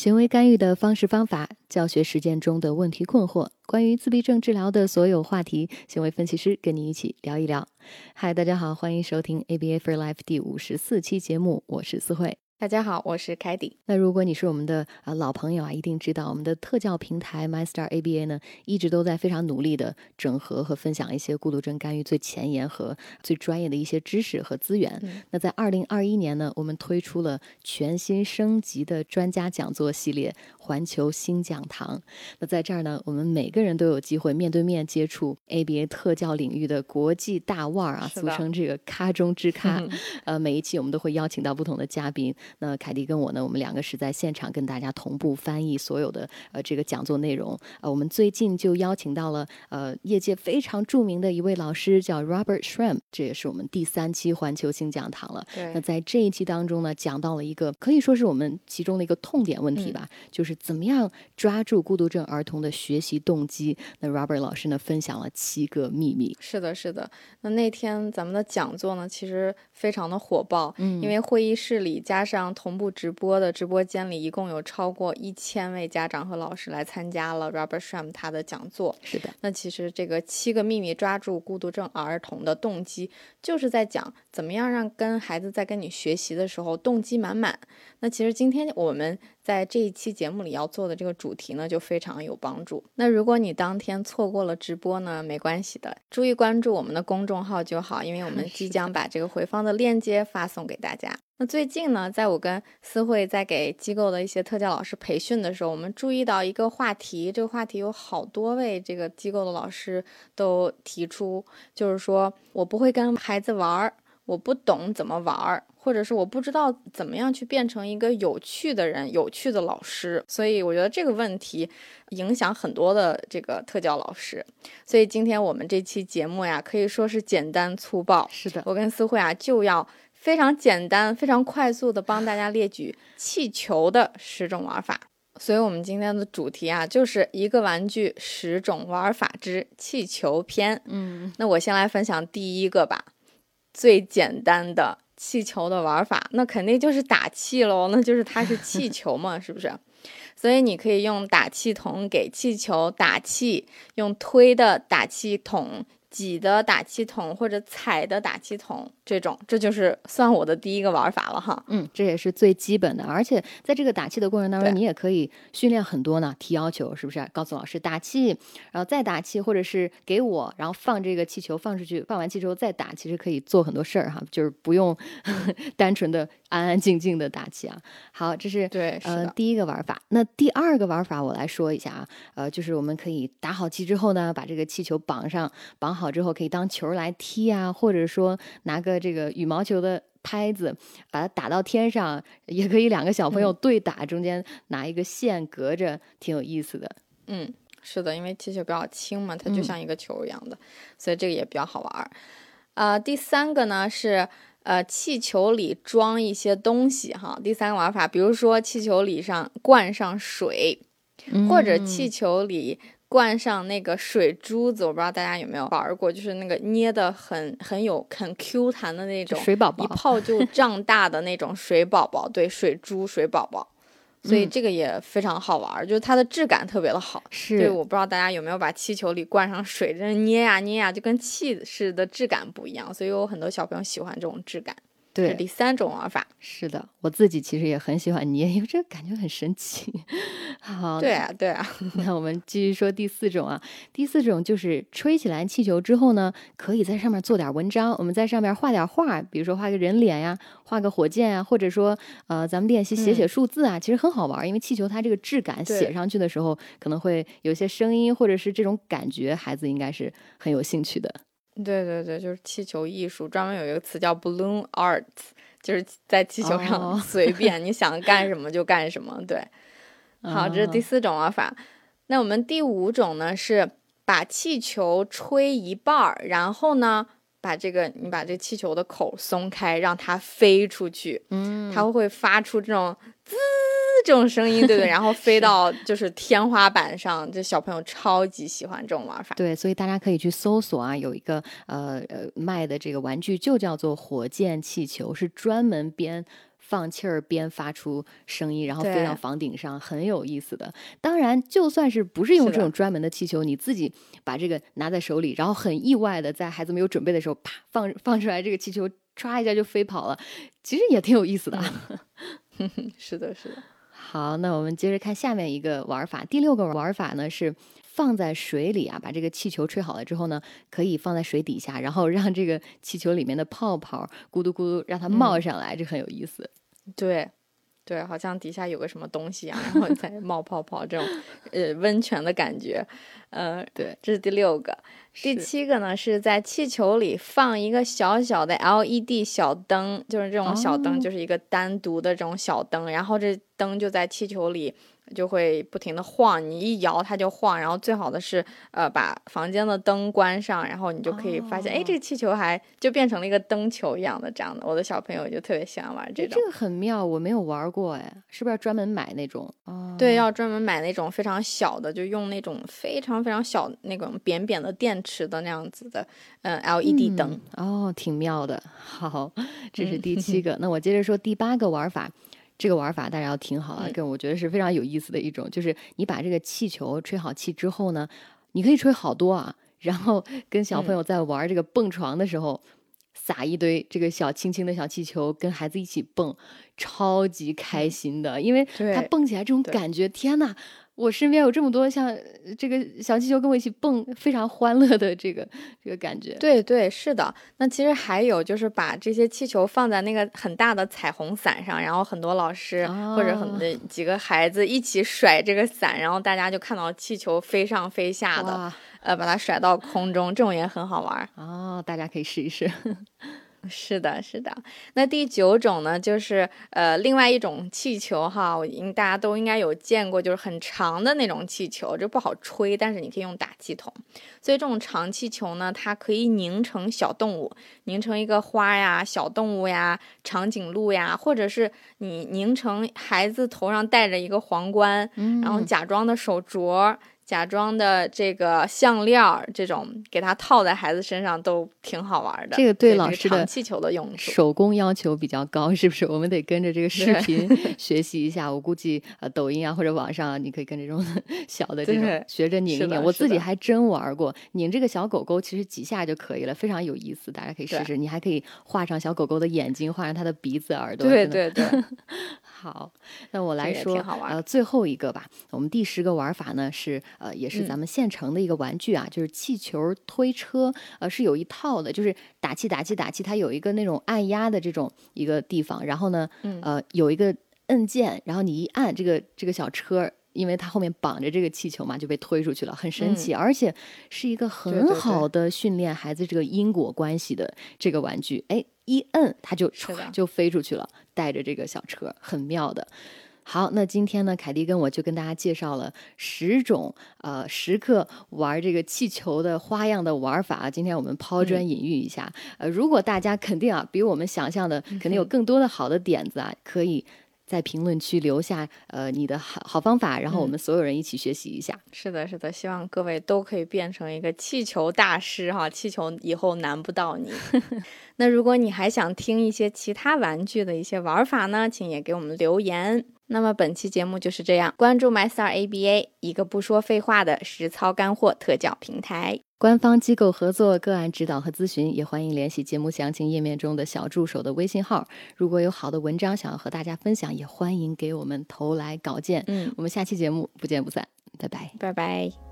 行为干预的方式方法、教学实践中的问题困惑，关于自闭症治疗的所有话题，行为分析师跟你一起聊一聊。嗨，大家好，欢迎收听 ABA for Life 第五十四期节目，我是思慧。大家好，我是凯迪。那如果你是我们的啊老朋友啊，一定知道我们的特教平台 MyStar ABA 呢，一直都在非常努力的整合和分享一些孤独症干预最前沿和最专业的一些知识和资源。那在二零二一年呢，我们推出了全新升级的专家讲座系列——环球新讲堂。那在这儿呢，我们每个人都有机会面对面接触 ABA 特教领域的国际大腕儿啊，俗称这个咖中之咖。呃，每一期我们都会邀请到不同的嘉宾。那凯迪跟我呢，我们两个是在现场跟大家同步翻译所有的呃这个讲座内容。呃，我们最近就邀请到了呃业界非常著名的一位老师，叫 Robert Shram，这也是我们第三期环球新讲堂了。对。那在这一期当中呢，讲到了一个可以说是我们其中的一个痛点问题吧，就是怎么样抓住孤独症儿童的学习动机。那 Robert 老师呢，分享了七个秘密。是的，是的。那那天咱们的讲座呢，其实非常的火爆，嗯，因为会议室里加上同步直播的直播间里，一共有超过一千位家长和老师来参加了 Robert Shram 他的讲座。是的，那其实这个七个秘密抓住孤独症儿童的动机，就是在讲怎么样让跟孩子在跟你学习的时候动机满满。那其实今天我们在这一期节目里要做的这个主题呢，就非常有帮助。那如果你当天错过了直播呢，没关系的，注意关注我们的公众号就好，因为我们 即将把这个回放的链接发送给大家。那最近呢，在我跟思慧在给机构的一些特教老师培训的时候，我们注意到一个话题，这个话题有好多位这个机构的老师都提出，就是说我不会跟孩子玩儿，我不懂怎么玩儿，或者是我不知道怎么样去变成一个有趣的人、有趣的老师。所以我觉得这个问题影响很多的这个特教老师。所以今天我们这期节目呀，可以说是简单粗暴。是的，我跟思慧啊就要。非常简单、非常快速的帮大家列举气球的十种玩法，所以我们今天的主题啊，就是一个玩具十种玩法之气球篇。嗯，那我先来分享第一个吧，最简单的气球的玩法，那肯定就是打气喽，那就是它是气 球嘛，是不是？所以你可以用打气筒给气球打气，用推的打气筒。挤的打气筒或者踩的打气筒，这种这就是算我的第一个玩法了哈。嗯，这也是最基本的，而且在这个打气的过程当中，你也可以训练很多呢。提要求是不是？告诉老师打气，然后再打气，或者是给我，然后放这个气球放出去，放完气之后再打，其实可以做很多事儿哈，就是不用 单纯的安安静静的打气啊。好，这是对，呃，第一个玩法。那第二个玩法我来说一下啊，呃，就是我们可以打好气之后呢，把这个气球绑上，绑好。好之后可以当球来踢啊，或者说拿个这个羽毛球的拍子把它打到天上，也可以两个小朋友对打，中间拿一个线隔着，挺有意思的。嗯，是的，因为气球比较轻嘛，它就像一个球一样的，所以这个也比较好玩。啊，第三个呢是呃气球里装一些东西哈。第三个玩法，比如说气球里上灌上水，或者气球里。灌上那个水珠子，我不知道大家有没有玩过，就是那个捏的很很有很 Q 弹的那种水宝宝，一泡就 胀大的那种水宝宝，对，水珠水宝宝，所以这个也非常好玩，就是它的质感特别的好。是，对，我不知道大家有没有把气球里灌上水，这捏呀捏呀，就跟气似的，质感不一样，所以有很多小朋友喜欢这种质感。对，第三种玩法是的，我自己其实也很喜欢捏，因为这个感觉很神奇。好，对啊，对啊。那我们继续说第四种啊，第四种就是吹起来气球之后呢，可以在上面做点文章，我们在上面画点画，比如说画个人脸呀，画个火箭啊，或者说呃，咱们练习写写数字啊，其实很好玩，因为气球它这个质感写上去的时候，可能会有些声音或者是这种感觉，孩子应该是很有兴趣的。对对对，就是气球艺术，专门有一个词叫 balloon art，就是在气球上随便你想干什么就干什么。对，好，这是第四种玩法。那我们第五种呢，是把气球吹一半儿，然后呢，把这个你把这气球的口松开，让它飞出去。嗯，它会发出这种滋。这种声音，对对，然后飞到就是天花板上，这小朋友超级喜欢这种玩法。对，所以大家可以去搜索啊，有一个呃呃卖的这个玩具就叫做火箭气球，是专门编。放气儿边发出声音，然后飞到房顶上，很有意思的。当然，就算是不是用这种专门的气球，你自己把这个拿在手里，然后很意外的在孩子没有准备的时候，啪放放出来，这个气球唰一下就飞跑了，其实也挺有意思的。是的，是的，好，那我们接着看下面一个玩法。第六个玩法呢是放在水里啊，把这个气球吹好了之后呢，可以放在水底下，然后让这个气球里面的泡泡咕嘟咕嘟让它冒嗯上来，这很有意思。对。对，好像底下有个什么东西啊，然后在 冒泡泡，这种呃温泉的感觉，呃，对，这是第六个。第七个呢，是在气球里放一个小小的 LED 小灯，就是这种小灯，哦就是一个单独的这种小灯，然后这灯就在气球里就会不停的晃，你一摇它就晃，然后最好的是呃把房间的灯关上，然后你就可以发现，哎、哦这个气球还就变成了一个灯球一样的这样的。我的小朋友就特别喜欢玩这种哎这。个很妙，我没有玩过哎，是不是要专门买那种？哦，对，要专门买那种非常小的，就用那种非常非常小那种扁扁的电池的那样子的，嗯，LED 灯。嗯哦，挺妙的。好，这是嗯第七 个。那我接着说第八个玩法。这个玩法大家要听好了，嗯。跟我觉得是非常有意思的一种，就是你把这个气球吹好气之后呢，你可以吹好多啊，然后跟小嗯。朋友在玩这个蹦床的时候，撒一堆这个小轻轻的小气球，跟孩子一起蹦，超级开心的，因为他蹦起来这种感觉，天呐！我身边有这么多像呃这个小气球跟我一起蹦，非常欢乐的这个这个感觉。对对，是的。那其实还有就是把这些气球放在那个很大的彩虹伞上，然后很多老师或者很哦多几个孩子一起甩这个伞，然后大家就看到气球飞上飞下的，呃，把它甩到空中，这种也很好玩儿。哦，大家可以试一试。是的，是的。那第九种呢，就是呃，另外一种气球哈，我应大家都应该有见过，就是很长的那种气球，这不好吹，但是你可以用打气筒。所以这种长气球呢，它可以拧成小动物，拧成一个花呀、小动物呀、长颈鹿呀，或者是你拧成孩子头上戴着一个皇冠，嗯然后假装的手镯。假装的这个项链儿，这种给它套在孩子身上都挺好玩的。这个对老师的气球的用处。手工要求比较高，是不是？我们得跟着这个视频 学习一下。我估计呃，抖音啊或者网上啊，你可以跟这种 小的这种学着拧一拧。我自己还真玩过，拧这个小狗狗其实几下就可以了，非常有意思，大家可以试试。你还可以画上小狗狗的眼睛，画上它的鼻子、耳朵。对对对，好，那我来说呃最后一个吧。我们第十个玩法呢是呃也是嗯咱们现成的一个玩具啊，就是气球推车，呃是有一套的，就是打气打气打气，它有一个那种按压的这种一个地方，然后呢嗯呃有一个按键，然后你一按这个这个小车。因为它后面绑着这个气球嘛，就被推出去了，很神奇，而且是一个很好的训练孩子这个因果关系的这个玩具。哎，一摁它就就飞出去了，带着这个小车，很妙的。好，那今天呢，凯蒂跟我就跟大家介绍了十种呃时刻玩这个气球的花样的玩法。今天我们抛砖引玉一下，呃，如果大家肯定啊比我们想象的肯定有更多的好的点子啊，可以在评论区留下呃你的好好方法，然后我们所有人一起学习一下。是的，是的，希望各位都可以变成一个气球大师哈，气球以后难不到你。那如果你还想听一些其他玩具的一些玩法呢，请也给我们留言。那么本期节目就是这样，关注 MyStar ABA，一个不说废话的实操干货特教平台。官方机构合作、个案指导和咨询，也欢迎联系节目详情页面中的小助手的微信号。如果有好的文章想要和大家分享，也欢迎给我们投来稿件。嗯，我们下期节目不见不散，拜拜。拜拜。